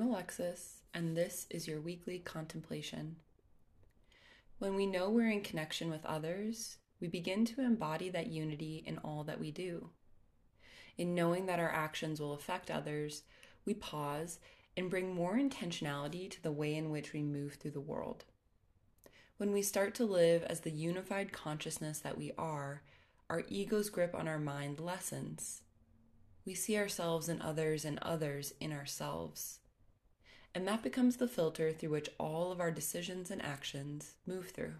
Alexis, and this is your weekly contemplation. When we know we're in connection with others, we begin to embody that unity in all that we do. In knowing that our actions will affect others, we pause and bring more intentionality to the way in which we move through the world. When we start to live as the unified consciousness that we are, our ego's grip on our mind lessens. We see ourselves in others and others in ourselves. And that becomes the filter through which all of our decisions and actions move through.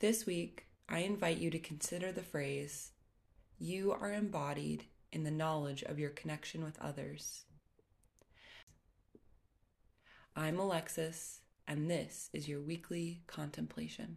This week, I invite you to consider the phrase, You are embodied in the knowledge of your connection with others. I'm Alexis, and this is your weekly contemplation.